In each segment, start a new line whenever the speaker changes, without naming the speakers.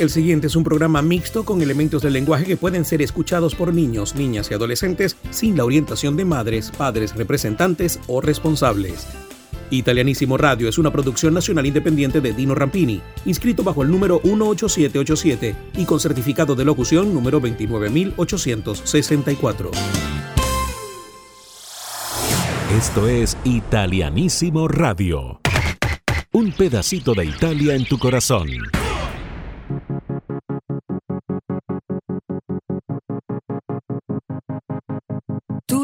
El siguiente es un programa mixto con elementos del lenguaje que pueden ser escuchados por niños, niñas y adolescentes sin la orientación de madres, padres, representantes o responsables. Italianísimo Radio es una producción nacional independiente de Dino Rampini, inscrito bajo el número 18787 y con certificado de locución número 29864.
Esto es Italianísimo Radio. Un pedacito de Italia en tu corazón.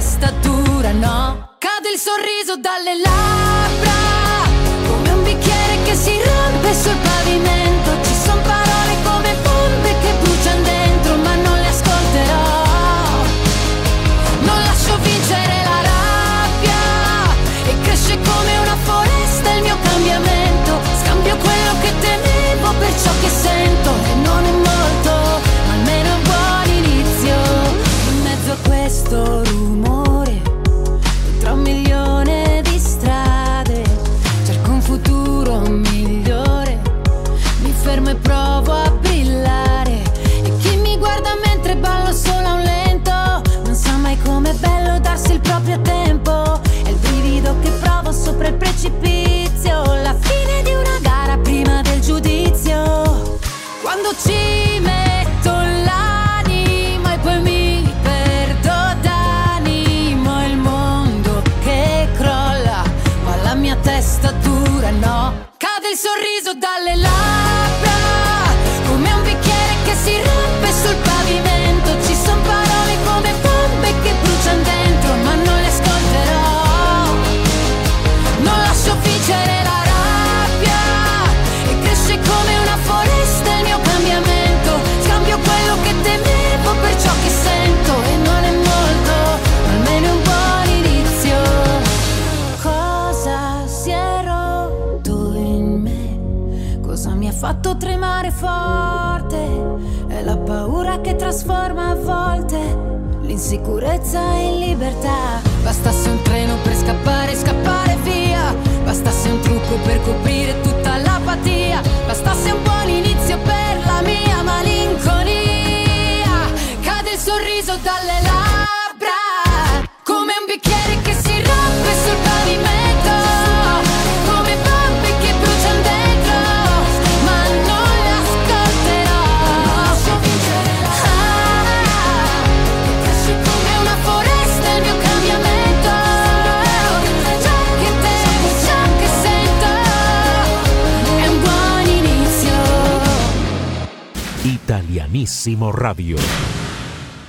testa dura no. Cade il sorriso dalle labbra, come un bicchiere che si rompe sul pavimento. Ci sono parole come bombe che bruciano dentro, ma non le ascolterò. Non lascio vincere la rabbia e cresce come una foresta il mio cambiamento. Scambio quello che temevo per ciò che sento
Italianissimo Radio.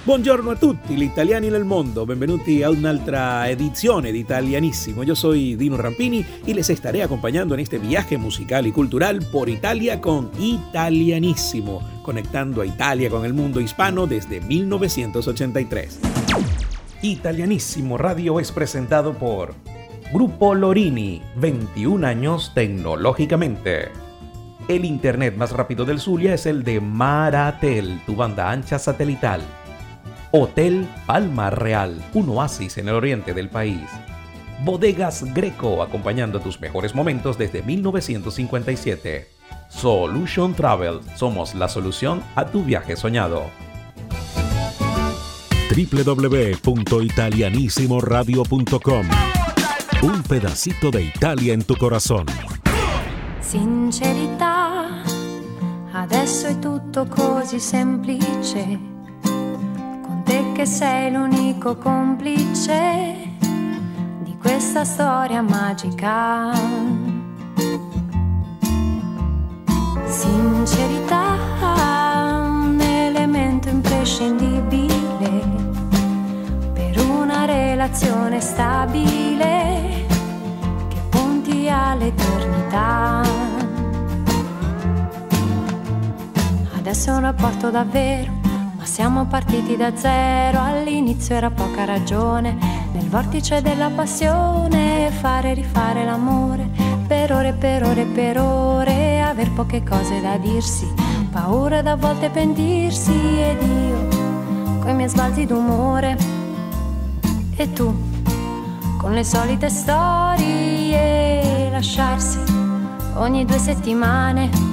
Buongiorno a tutti gli italiani nel mondo, benvenuti a un'altra edizione de Italianissimo. Yo soy Dino Rampini y les estaré acompañando en este viaje musical y cultural por Italia con Italianissimo, conectando a Italia con el mundo hispano desde 1983. Italianissimo Radio es presentado por Grupo Lorini, 21 años tecnológicamente. El internet más rápido del Zulia es el de Maratel, tu banda ancha satelital. Hotel Palma Real, un oasis en el oriente del país. Bodegas Greco, acompañando tus mejores momentos desde 1957. Solution Travel, somos la solución a tu viaje soñado.
www.italianissimoradio.com Un pedacito de Italia en tu corazón.
Sincerità, adesso è tutto così semplice, con te che sei l'unico complice di questa storia magica. Sincerità, un elemento imprescindibile per una relazione stabile che può
fosse un rapporto davvero, ma siamo partiti da zero, all'inizio era poca ragione, nel vortice della passione, fare e rifare l'amore, per ore, per ore, per ore, aver poche cose da dirsi, paura da volte pentirsi ed io, coi miei sbalzi d'umore, e tu, con le solite storie, lasciarsi ogni due settimane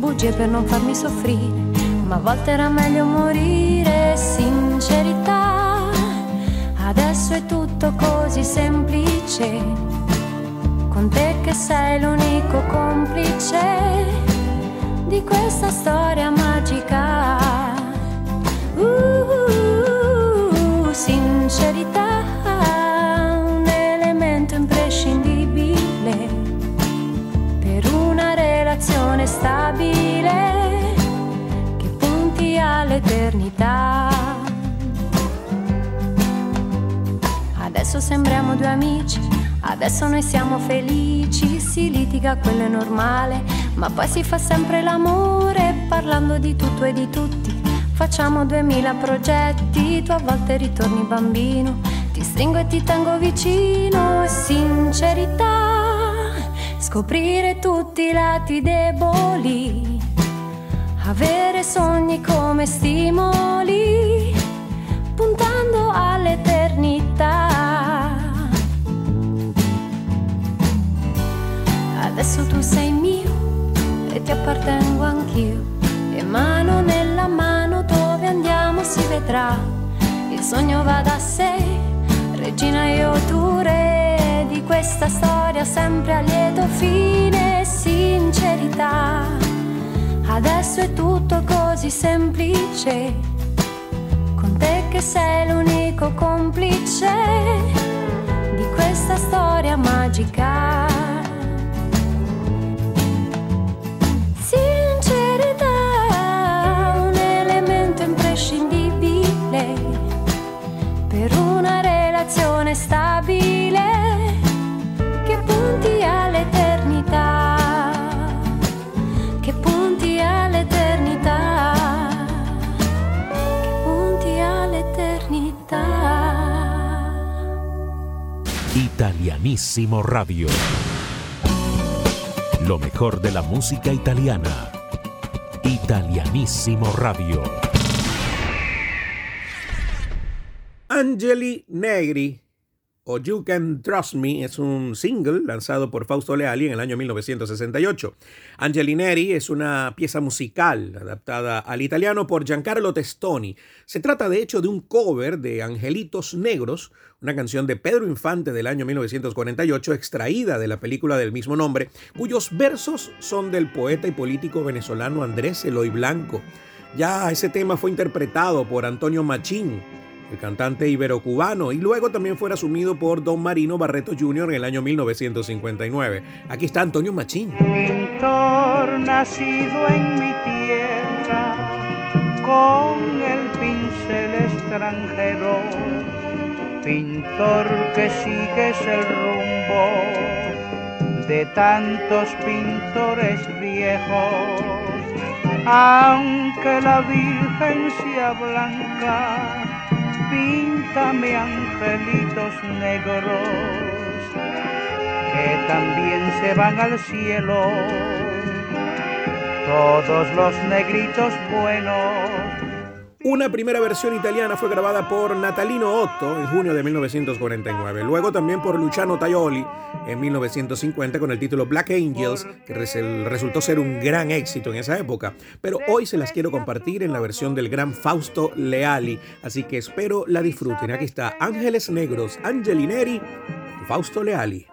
bugie per non farmi soffrire, ma a volte era meglio morire, sincerità. Adesso è tutto così semplice, con te che sei l'unico complice di questa storia magica. Uh, uh, uh, sincerità, relazione stabile che punti all'eternità. Adesso sembriamo due amici, adesso noi siamo felici, si litiga, quello è normale, ma poi si fa sempre l'amore parlando di tutto e di tutti. Facciamo duemila progetti, tu a volte ritorni bambino, ti stringo e ti tengo vicino, sincerità scoprire tutti i lati deboli, avere sogni come stimoli, puntando all'eternità. Adesso tu sei mio e ti appartengo anch'io, e mano nella mano dove andiamo si vedrà, il sogno va da sé, regina io tu re questa storia sempre a lieto fine e sincerità. Adesso è tutto così semplice, con te che sei l'unico complice di questa storia magica.
Italianissimo Radio. Lo mejor de la música italiana. Italianissimo Radio.
Angeli Negri You Can Trust Me es un single lanzado por Fausto Leali en el año 1968. Angelineri es una pieza musical adaptada al italiano por Giancarlo Testoni. Se trata de hecho de un cover de Angelitos Negros, una canción de Pedro Infante del año 1948 extraída de la película del mismo nombre, cuyos versos son del poeta y político venezolano Andrés Eloy Blanco. Ya ese tema fue interpretado por Antonio Machín el cantante ibero-cubano, y luego también fue asumido por Don Marino Barreto Jr. en el año 1959. Aquí está Antonio Machín.
Pintor nacido en mi tierra, con el pincel extranjero, pintor que sigues el rumbo de tantos pintores viejos, aunque la Virgen sea blanca píntame angelitos negros que también se van al cielo, todos los negritos buenos
una primera versión italiana fue grabada por Natalino Otto en junio de 1949, luego también por Luciano Tajoli en 1950 con el título Black Angels, que resultó ser un gran éxito en esa época, pero hoy se las quiero compartir en la versión del gran Fausto Leali, así que espero la disfruten. Aquí está Ángeles Negros, Angelineri, Fausto Leali.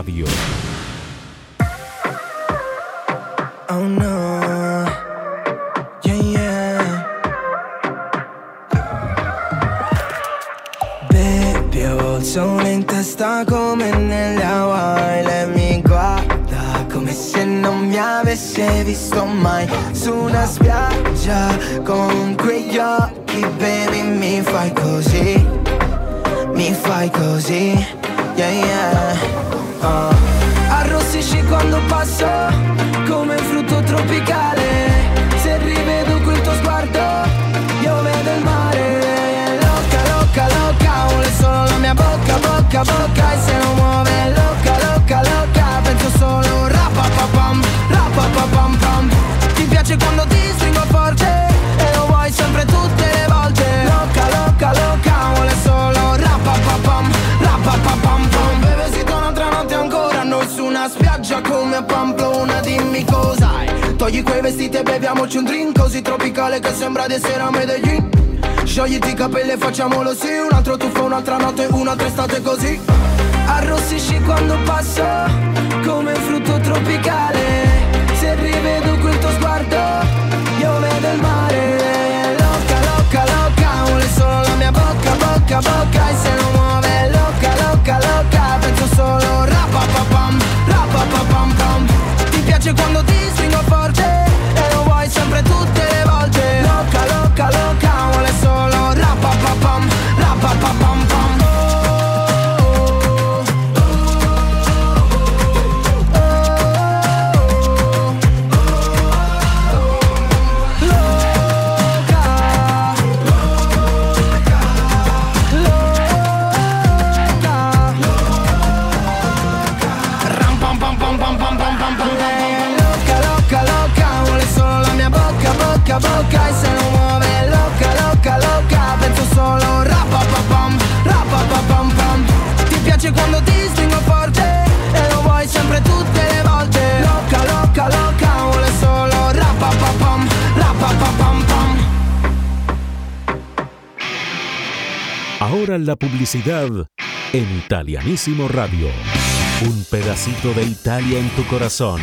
Radio.
Cos'hai Togli quei vestiti e beviamoci un drink Così tropicale che sembra di essere a Medellin Sciogliti i capelli e facciamolo sì Un altro tuffo, un'altra notte, un'altra estate così. Arrossisci quando passo Come frutto tropicale. Se rivedo quel tuo sguardo Io vedo il mare. Loca, loca, loca Vuole solo la mia bocca, bocca, bocca E se non muove loca, loca, loca Penso solo rapapapam pam pam piace quando ti stringo forte E lo vuoi sempre tutte le volte. Loca, loca, loca Vuole solo rapapapam Rapapapam piace quando ti stringo forte e lo vuoi sempre tutte le volte Loca loca loca vuole solo rapapapam rapapapam pam
Ahora la publicidad en Italianísimo Radio. Un pedacito de Italia en tu corazón.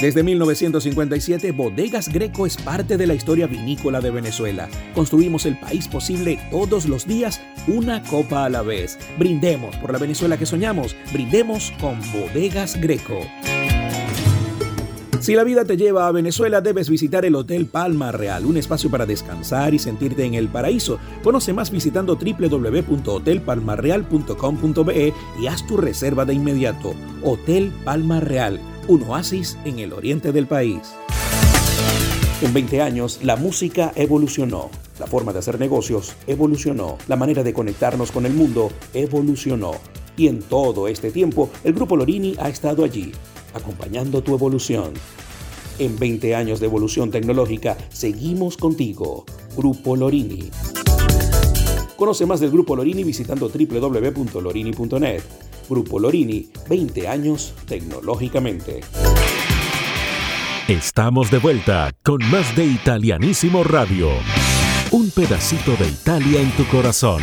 Desde 1957, Bodegas Greco es parte de la historia vinícola de Venezuela. Construimos el país posible todos los días, una copa a la vez. Brindemos por la Venezuela que soñamos, brindemos con Bodegas Greco. Si la vida te lleva a Venezuela, debes visitar el Hotel Palma Real, un espacio para descansar y sentirte en el paraíso. Conoce más visitando www.hotelpalmarreal.com.be y haz tu reserva de inmediato. Hotel Palma Real, un oasis en el oriente del país. En 20 años, la música evolucionó, la forma de hacer negocios evolucionó, la manera de conectarnos con el mundo evolucionó. Y en todo este tiempo, el Grupo Lorini ha estado allí, acompañando tu evolución. En 20 años de evolución tecnológica, seguimos contigo, Grupo Lorini. Conoce más del Grupo Lorini visitando www.lorini.net. Grupo Lorini, 20 años tecnológicamente.
Estamos de vuelta con más de Italianísimo Radio. Un pedacito de Italia en tu corazón.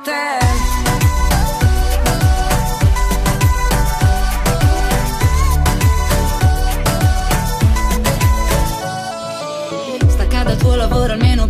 até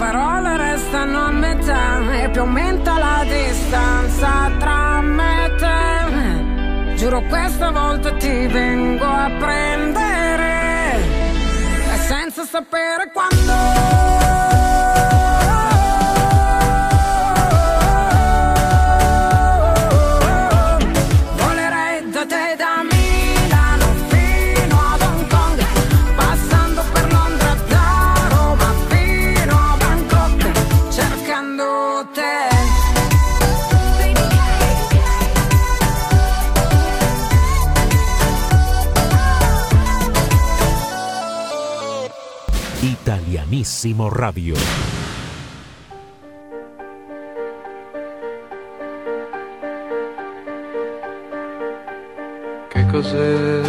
parole restano a metà e più aumenta la distanza tra me e te. Giuro questa volta ti vengo a prendere e senza sapere quando.
Italianissimo Radio.
Che cos'è?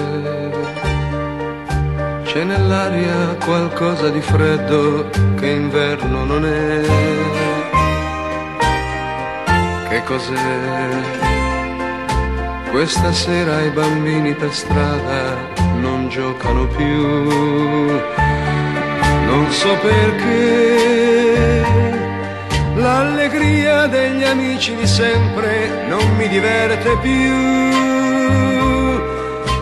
C'è nell'aria qualcosa di freddo che inverno non è. Che cos'è? Questa sera i bambini per strada non giocano più. Non so perché l'allegria degli amici di sempre non mi diverte più.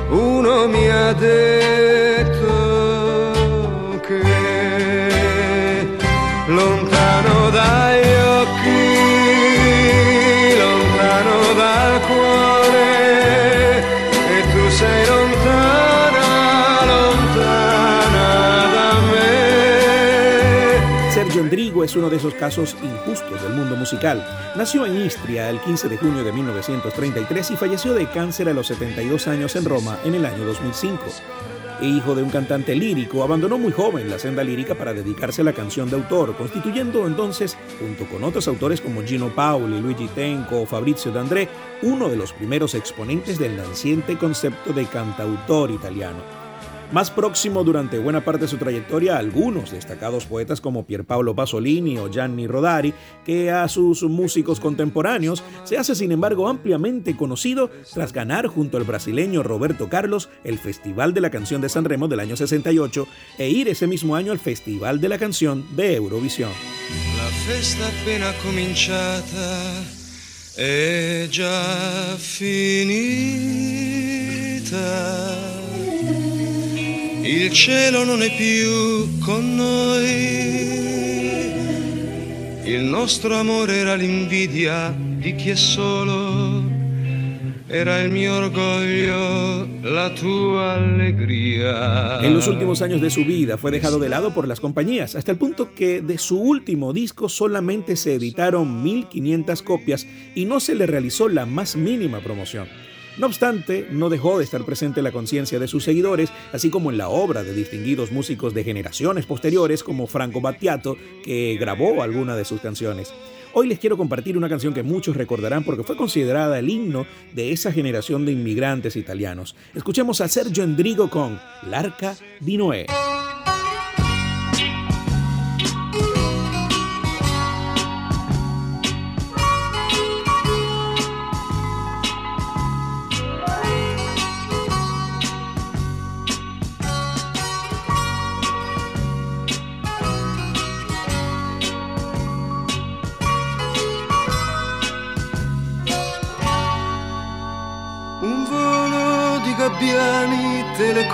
Uno mi ha detto
Endrigo es uno de esos casos injustos del mundo musical. Nació en Istria el 15 de junio de 1933 y falleció de cáncer a los 72 años en Roma en el año 2005. Hijo de un cantante lírico, abandonó muy joven la senda lírica para dedicarse a la canción de autor, constituyendo entonces, junto con otros autores como Gino Paoli, Luigi Tenco o Fabrizio D'André, uno de los primeros exponentes del naciente concepto de cantautor italiano. Más próximo durante buena parte de su trayectoria a algunos destacados poetas como Pierpaolo Pasolini o Gianni Rodari, que a sus músicos contemporáneos se hace sin embargo ampliamente conocido tras ganar junto al brasileño Roberto Carlos el Festival de la Canción de San Remo del año 68 e ir ese mismo año al Festival de la Canción de Eurovisión.
La festa appena cominciata è già finita. Il cielo non è più con noi. Il nostro amore era l'invidia di chi è solo. Era el mi orgullo, la tua alegría.
En los últimos años de su vida fue dejado de lado por las compañías, hasta el punto que de su último disco solamente se editaron 1500 copias y no se le realizó la más mínima promoción. No obstante, no dejó de estar presente en la conciencia de sus seguidores, así como en la obra de distinguidos músicos de generaciones posteriores como Franco Battiato, que grabó alguna de sus canciones. Hoy les quiero compartir una canción que muchos recordarán porque fue considerada el himno de esa generación de inmigrantes italianos. Escuchemos a Sergio Endrigo con L'Arca di Noé.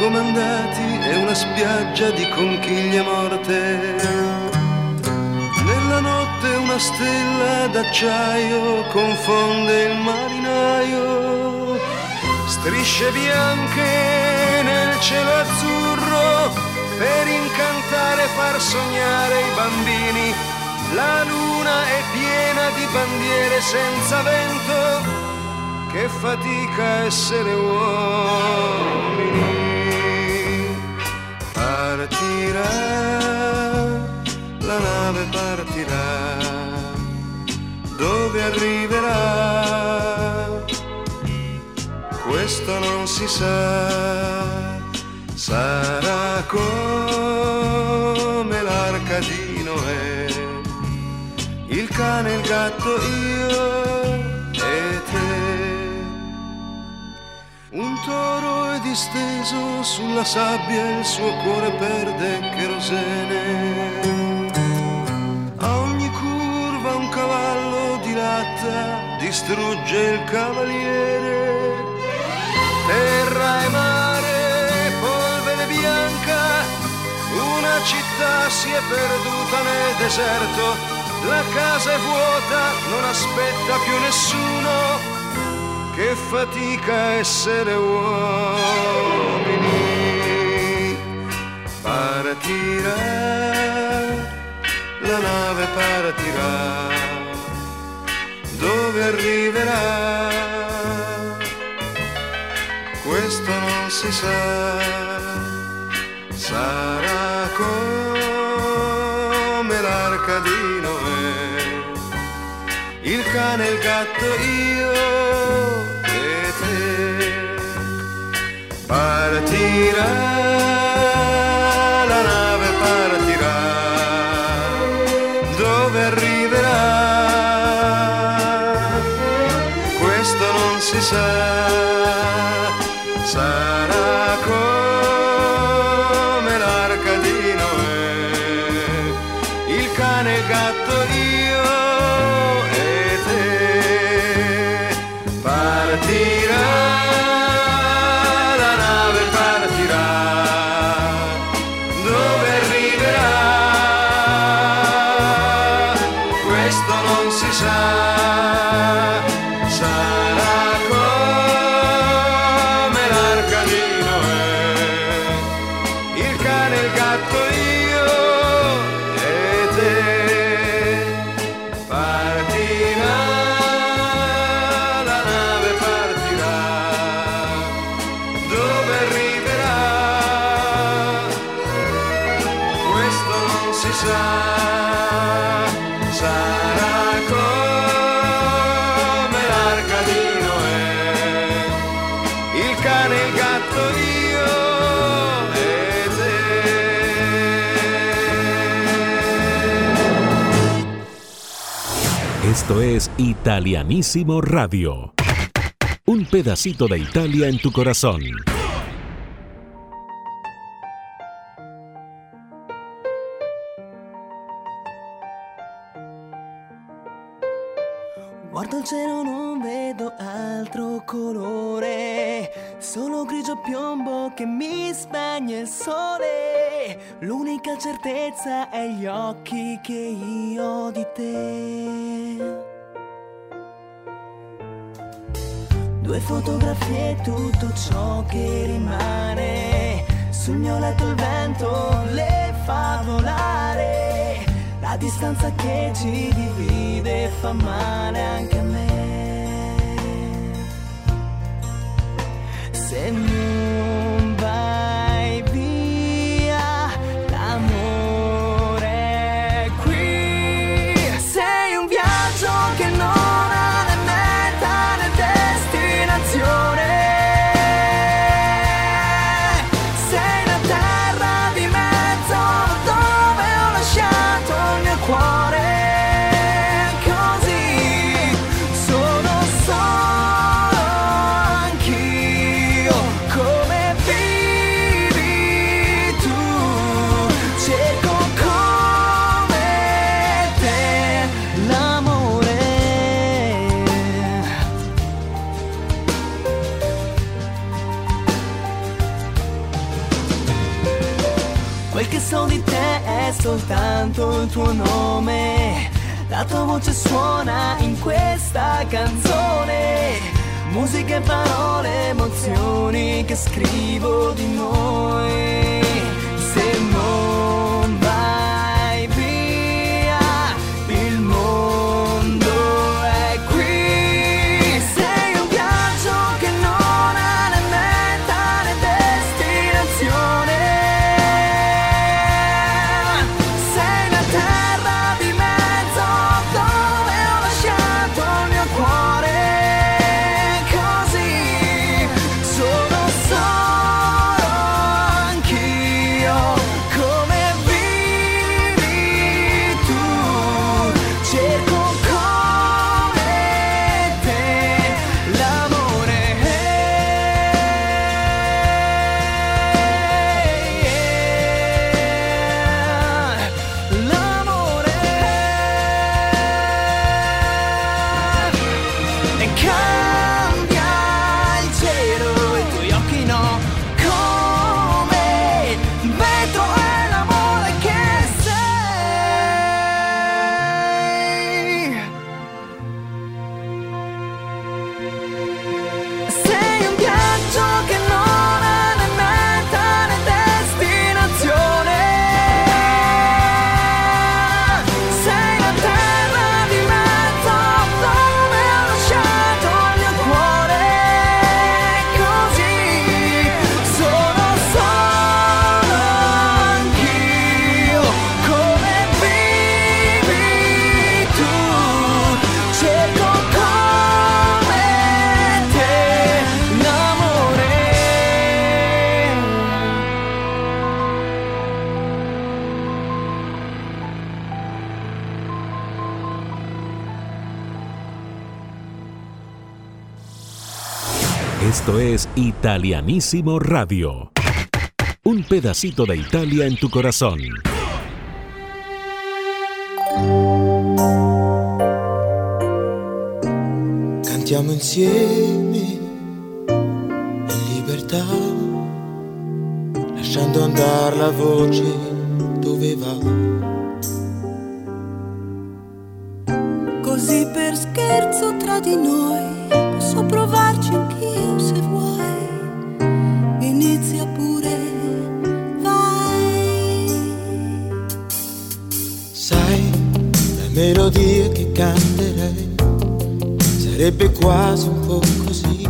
Telecomandati e una spiaggia di conchiglie morte. Nella notte una stella d'acciaio confonde il marinaio. Strisce bianche nel cielo azzurro per incantare e far sognare i bambini. La luna è piena di bandiere senza vento che fatica essere uomini. Partirà, la nave partirà, dove arriverà? Questo non si sa, sarà come l'arca di Noè, il cane, il gatto, io toro è disteso sulla sabbia il suo cuore perde cherosene. A ogni curva un cavallo di latta distrugge il cavaliere. Terra e mare, polvere bianca, una città si è perduta nel deserto. La casa è vuota, non aspetta più nessuno che fatica essere uomini. Partirà, la nave partirà, dove arriverà? Questo non si sa, sarà come l'arca di Noè, il cane il gatto io para tirar.
Krishna es Italianísimo Radio. Un pedacito de Italia en tu corazón.
Guardo il cielo, non vedo altro colore, solo grigio piombo che mi spegne il sole. L'unica certezza è gli occhi che io ho di te. Due fotografie e tutto ciò che rimane. Sul mio letto il vento le fa volare. La distanza che ci divide fa male anche a me. Se non soltanto il tuo nome. La tua voce suona in questa canzone. Musica e parole, emozioni che scrivo di noi.
Es Italianísimo Radio. Un pedacito de Italia en tu corazón.
Cantiamo insieme in libertà, lasciando andare la voce dove va.
Così per scherzo tra di noi posso provarci anch'io se vuoi.
La melodia che canterei sarebbe quasi un po' così,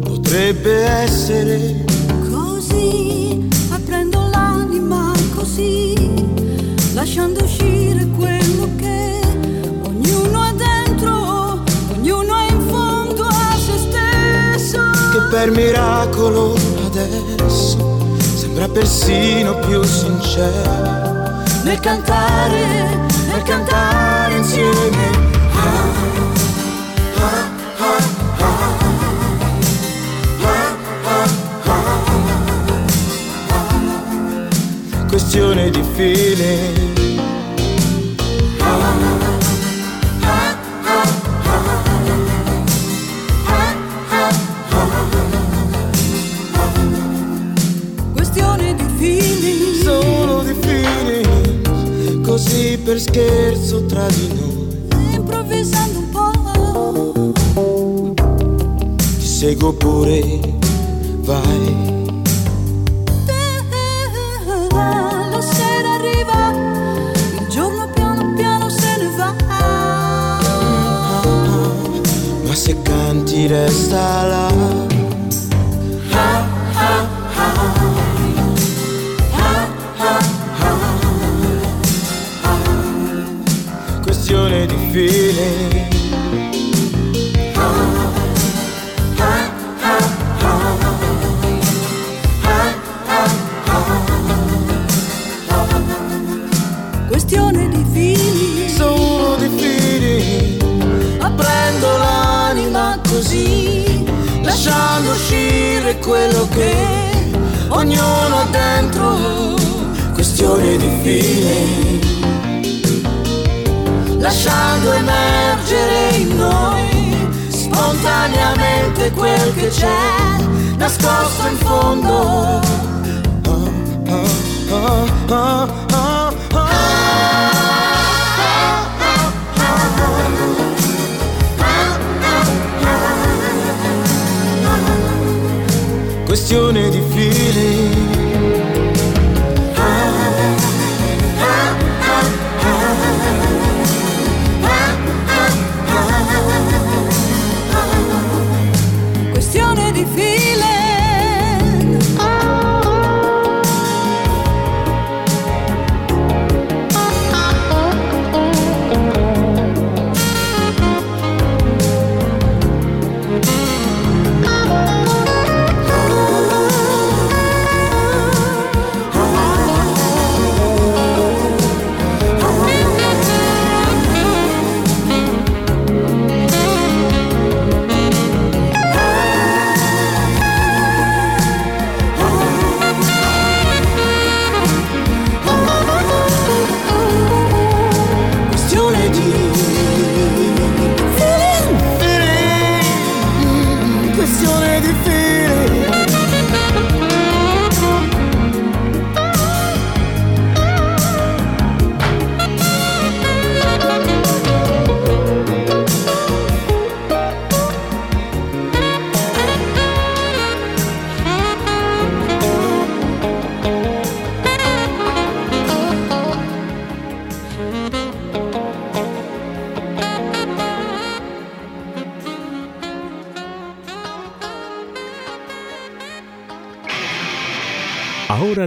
potrebbe essere
Così aprendo l'anima così, lasciando uscire quello che ognuno ha dentro, ognuno è in fondo a se stesso.
che per miracolo adesso sembra persino più sincero.
Nel cantare, cantare insieme.
Questione di feeling per scherzo tra di noi.
Improvvisando un po'.
Ti seguo pure, vai.
La sera arriva, il giorno piano piano se ne va.
Ma se canti resta là. Feeling.
Questione di feeling.
Solo di feeling. Apprendo l'anima così, lasciando uscire quello che ognuno ha dentro. Questione di feeling. Lasciando emergere in noi spontaneamente quel che c'è nascosto in fondo. Questione di feeling.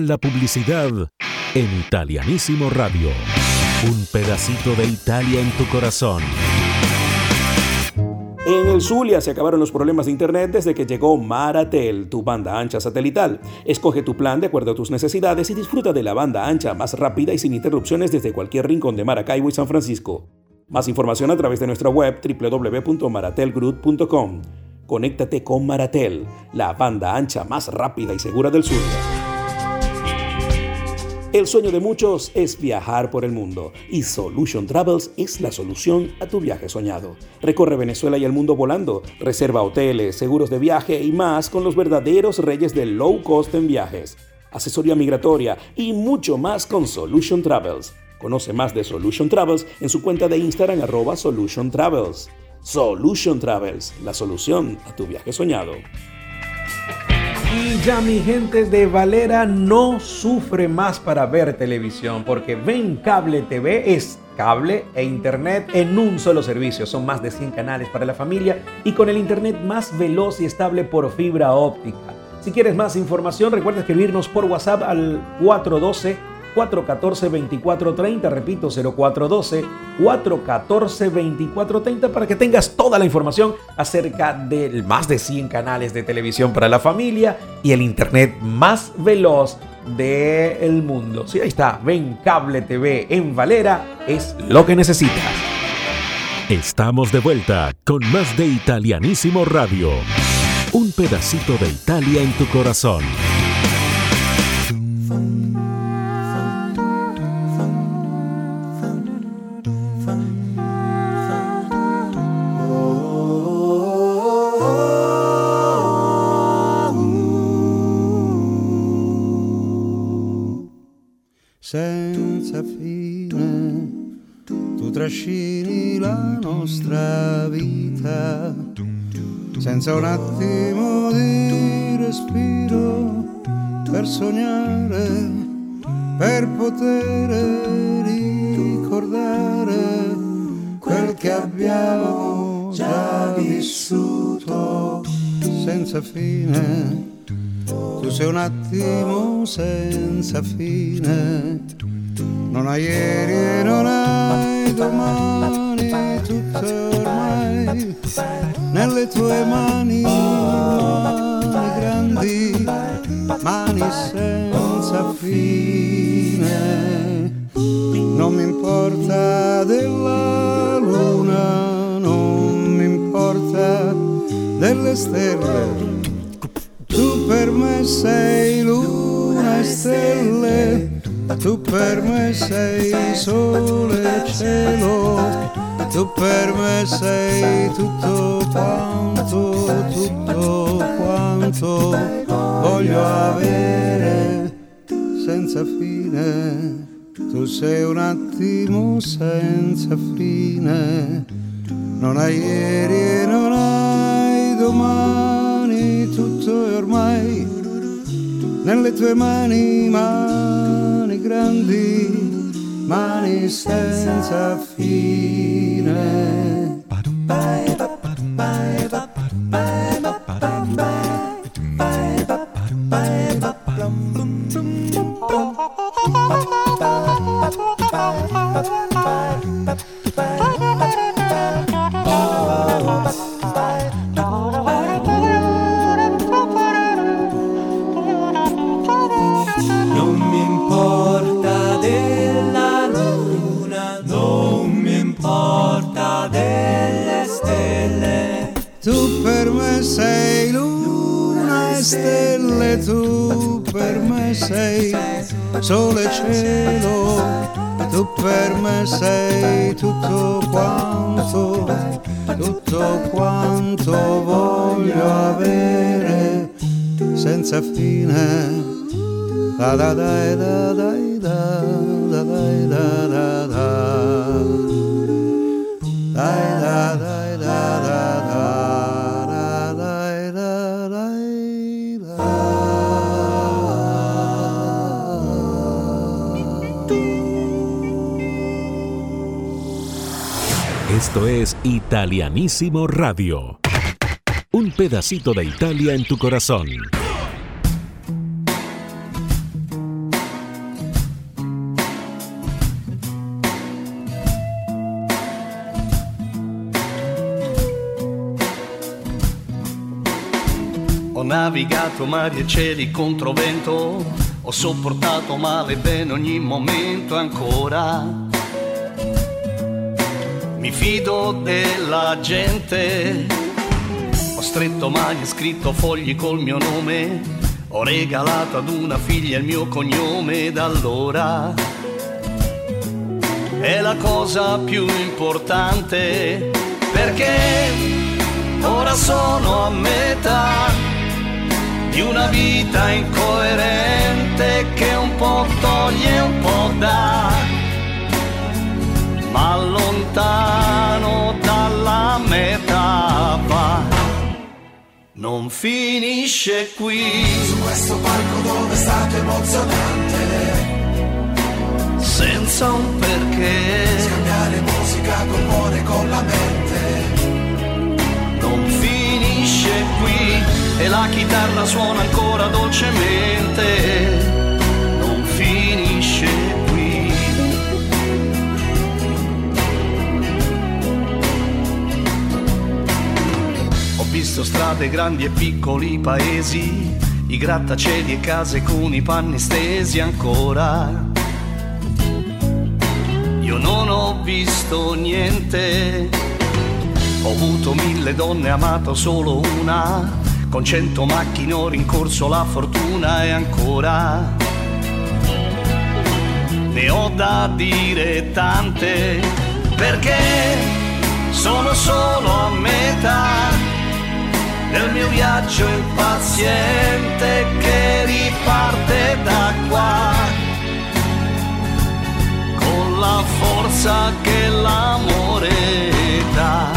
La publicidad en Italianísimo Radio. Un pedacito de Italia en tu corazón.
En el Zulia se acabaron los problemas de internet desde que llegó Maratel, tu banda ancha satelital. Escoge tu plan de acuerdo a tus necesidades y disfruta de la banda ancha más rápida y sin interrupciones desde cualquier rincón de Maracaibo y San Francisco. Más información a través de nuestra web www.maratelgroup.com. Conéctate con Maratel, la banda ancha más rápida y segura del Zulia. El sueño de muchos es viajar por el mundo y Solution Travels es la solución a tu viaje soñado. Recorre Venezuela y el mundo volando, reserva hoteles, seguros de viaje y más con los verdaderos reyes del low cost en viajes, asesoría migratoria y mucho más con Solution Travels. Conoce más de Solution Travels en su cuenta de Instagram arroba Solution Travels. Solution Travels, la solución a tu viaje soñado. Y ya mi gente de Valera no sufre más para ver televisión porque Ven Cable TV es cable e internet en un solo servicio. Son más de 100 canales para la familia y con el internet más veloz y estable por fibra óptica. Si quieres más información, recuerda escribirnos por WhatsApp al 412 414-2430, repito, 0412-414-2430 para que tengas toda la información acerca de más de 100 canales de televisión para la familia y el internet más veloz del mundo. Sí, ahí está, ven Cable TV en Valera, es lo que necesitas.
Estamos de vuelta con más de Italianísimo Radio. Un pedacito de Italia en tu corazón.
Trascini la nostra vita senza un attimo di respiro per sognare, per poter ricordare quel che abbiamo già vissuto senza fine. Tu sei un attimo senza fine, non hai ieri e non hai domani, tutto ormai nelle tue mani, mani grandi, mani senza fine. Non mi importa della luna, non mi importa delle stelle. Tu per me sei luna e stelle, tu per me sei sole e cielo, tu per me sei tutto quanto, tutto quanto voglio avere senza fine. Tu sei un attimo senza fine, non hai ieri e non hai domani, tutto è ormai nelle tue mani, mani grandi, mani senza fine.
Non
sole e cielo, tu per me sei tutto quanto, tutto quanto voglio avere senza fine. Da da da da da da da da da da
Es Italianísimo Radio. Un pedacito de Italia en tu corazón.
Ho navigato mari e cieli contro vento, ho sopportato male e bene ogni momento ancora. Mi fido della gente, ho stretto mani e scritto fogli col mio nome, ho regalato ad una figlia il mio cognome da allora. È la cosa più importante perché ora sono a metà di una vita incoerente che un po' toglie e un po' dà, Non finisce qui. Su questo palco dove è stato emozionante. Senza un perché. Scambiare musica col cuore e con la mente. Non finisce qui e la chitarra suona ancora dolcemente. Visto strade grandi e piccoli paesi, i grattacieli e case con i panni stesi ancora. Io non ho visto niente, ho avuto mille donne, amato solo una, con cento macchine ho rincorso la fortuna e ancora. Ne ho da dire tante, perché sono solo a metà del mio viaggio impaziente che riparte da qua.
sa che l'amore dà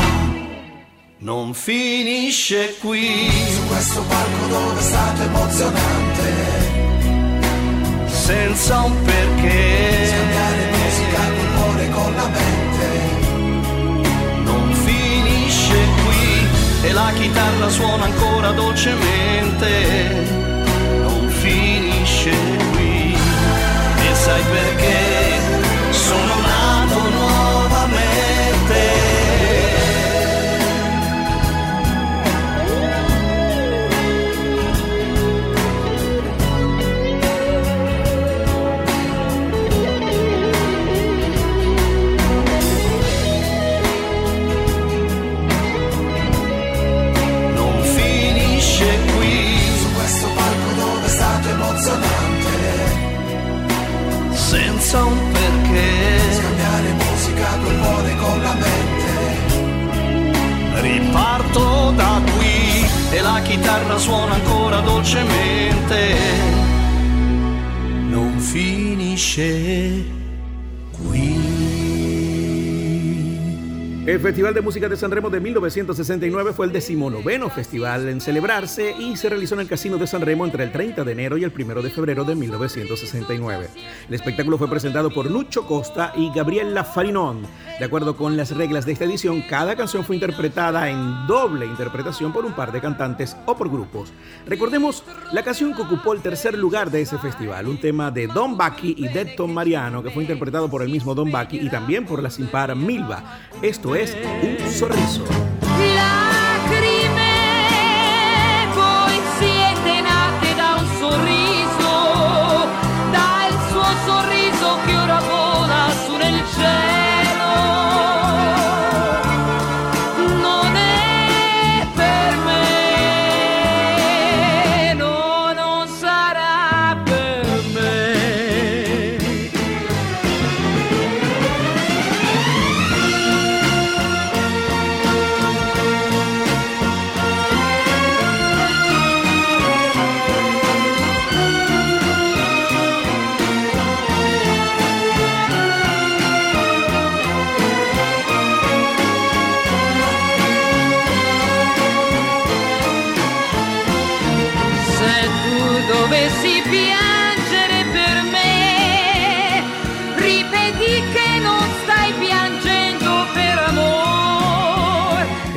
non finisce qui.
Su questo palco dove è stato emozionante,
senza un perché.
scambiare musica col cuore e con la mente.
E la chitarra suona ancora dolcemente. Non finisce qui. E sai perché? Chitarra suona ancora dolcemente. Non finisce
El Festival de Música de Sanremo de 1969 fue el decimonoveno festival en celebrarse y se realizó en el Casino de Sanremo entre el 30 de enero y el 1 de febrero de 1969. El espectáculo fue presentado por Lucho Costa y Gabriela Farinón. De acuerdo con las reglas de esta edición, cada canción fue interpretada en doble interpretación por un par de cantantes o por grupos. Recordemos la canción que ocupó el tercer lugar de ese festival, un tema de Don Bucky y Detton Mariano, que fue interpretado por el mismo Don Bucky y también por la simpar Milva. Esto es Un Sorriso.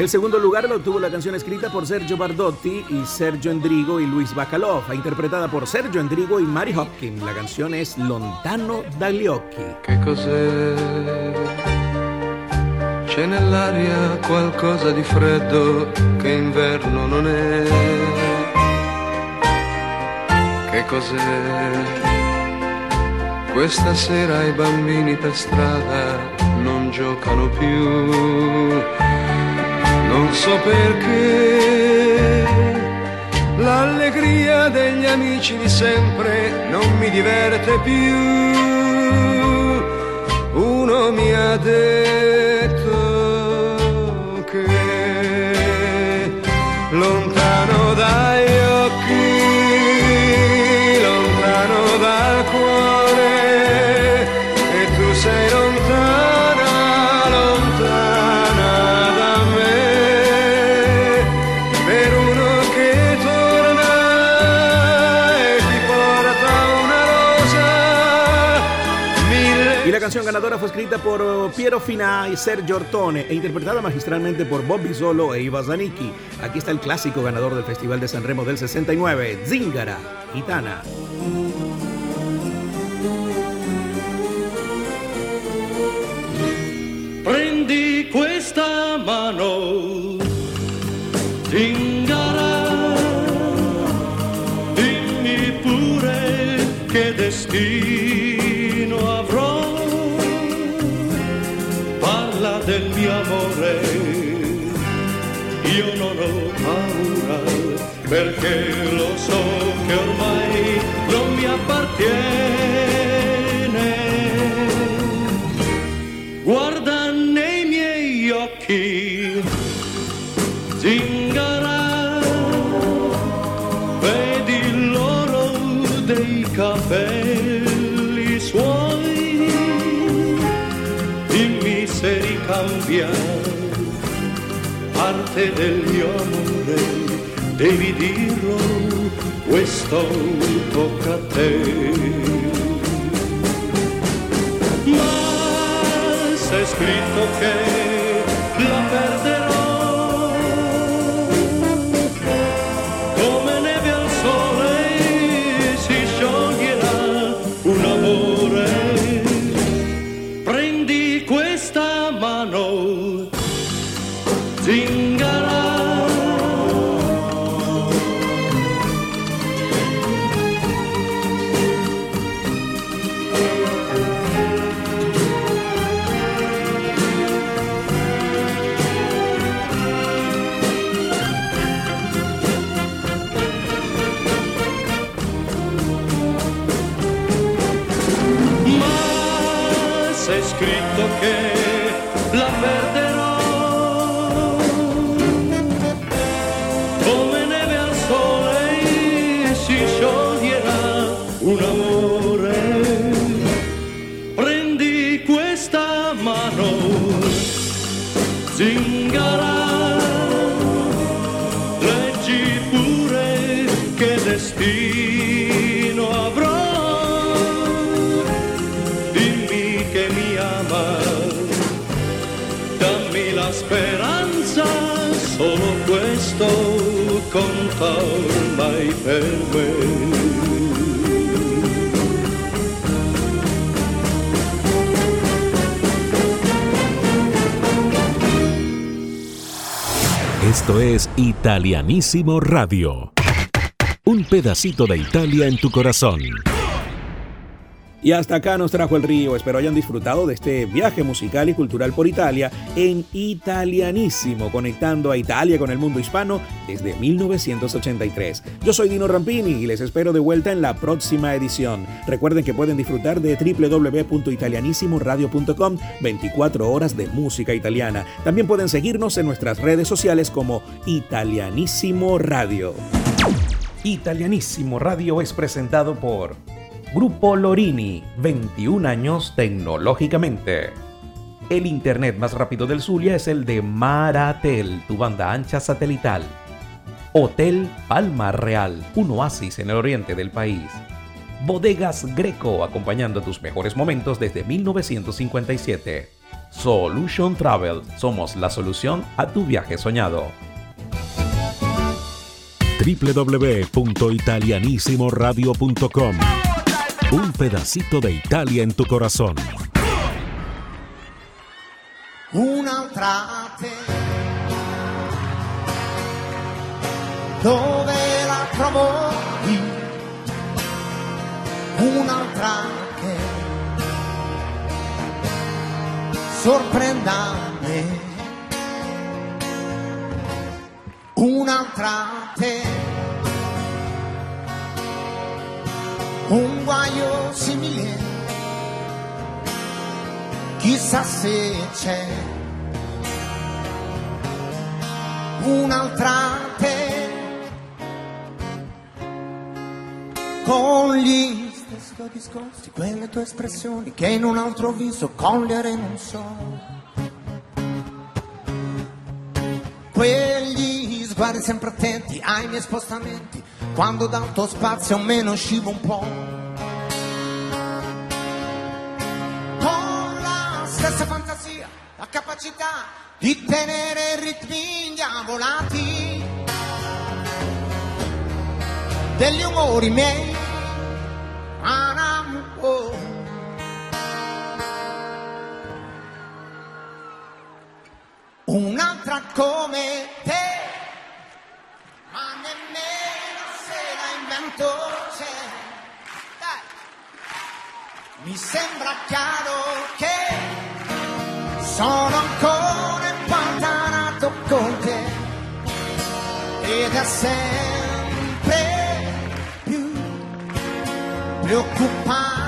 El segundo lugar lo obtuvo la canción escrita por Sergio Bardotti y Sergio Endrigo y Luis Bacalov, interpretada por Sergio Endrigo y Mary Hopkins. La canción es Lontano dagli occhi.
Che cos'è? C'è nell'aria qualcosa di freddo che inverno non è. Che cos'è? Questa sera i bambini per strada non giocano più. Non so perché l'allegria degli amici di sempre non mi diverte più. Uno mi ha detto
escrita por oh, Piero Fina y Sergio Ortone e interpretada magistralmente por Bobby Solo e Iva Zanicki. Aquí está el clásico ganador del Festival de San Remo del 69, Zingara, Gitana.
Prendi questa mano, zingara, dimmi pure che destino del mio amore, io non ho paura, perché lo so che ormai non mi appartiene. Parte del mio amore, devi dirlo, questo tocca a te. Ma c'è scritto che la
Esto es Italianísimo Radio. Un pedacito de Italia en tu corazón.
Y hasta acá nos trajo el río. Espero hayan disfrutado de este viaje musical y cultural por Italia en italianísimo, conectando a Italia con el mundo hispano desde 1983. Yo soy Dino Rampini y les espero de vuelta en la próxima edición. Recuerden que pueden disfrutar de www.italianisimoradio.com 24 horas de música italiana. También pueden seguirnos en nuestras redes sociales como Italianísimo Radio. Italianísimo Radio es presentado por Grupo Lorini, 21 años tecnológicamente. El internet más rápido del Zulia es el de Maratel, tu banda ancha satelital. Hotel Palma Real, un oasis en el oriente del país. Bodegas Greco, acompañando tus mejores momentos desde 1957. Solution Travel, somos la solución a tu viaje soñado.
www.italianissimoradio.com Un pedacito de Italia en tu corazón.
un'altra te. Dove la trovo? Un'altra che sorprenda me. Un'altra te. Un guaio simile chissà se c'è un'altra te con gli stessi discorsi, quelle tue espressioni che in un altro viso cogliere non so. Quegli sguardi sempre attenti ai miei spostamenti, quando dal tuo spazio me ne uscivo un po'. con la stessa fantasia, la capacità di tenere ritmi indiavolati degli umori miei. Un'altra come te, ma nemmeno se la invento c'è. Dai. Mi sembra chiaro che sono ancora impantanato con te ed è sempre più preoccupante.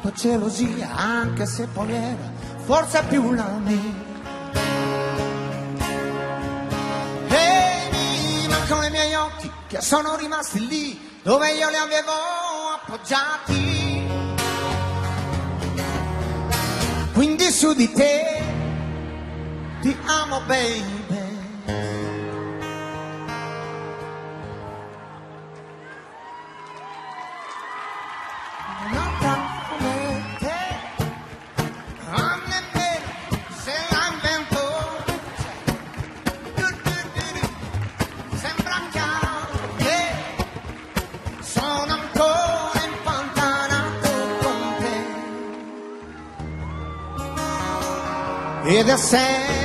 Tua gelosia, anche se poi era forse più la mia. E mi mancano i miei occhi che sono rimasti lì dove io li avevo appoggiati. Quindi su di te ti amo baby. obedecendo.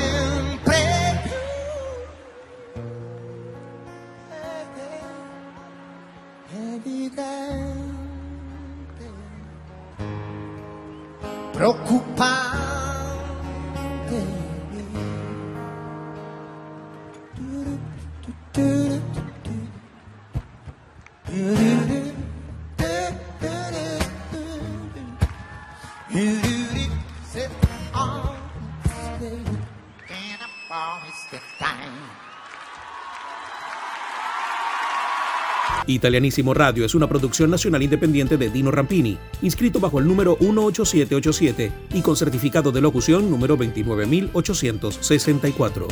Italianísimo Radio es una producción nacional independiente de Dino Rampini, inscrito bajo el número 18787 y con certificado de locución número 29864.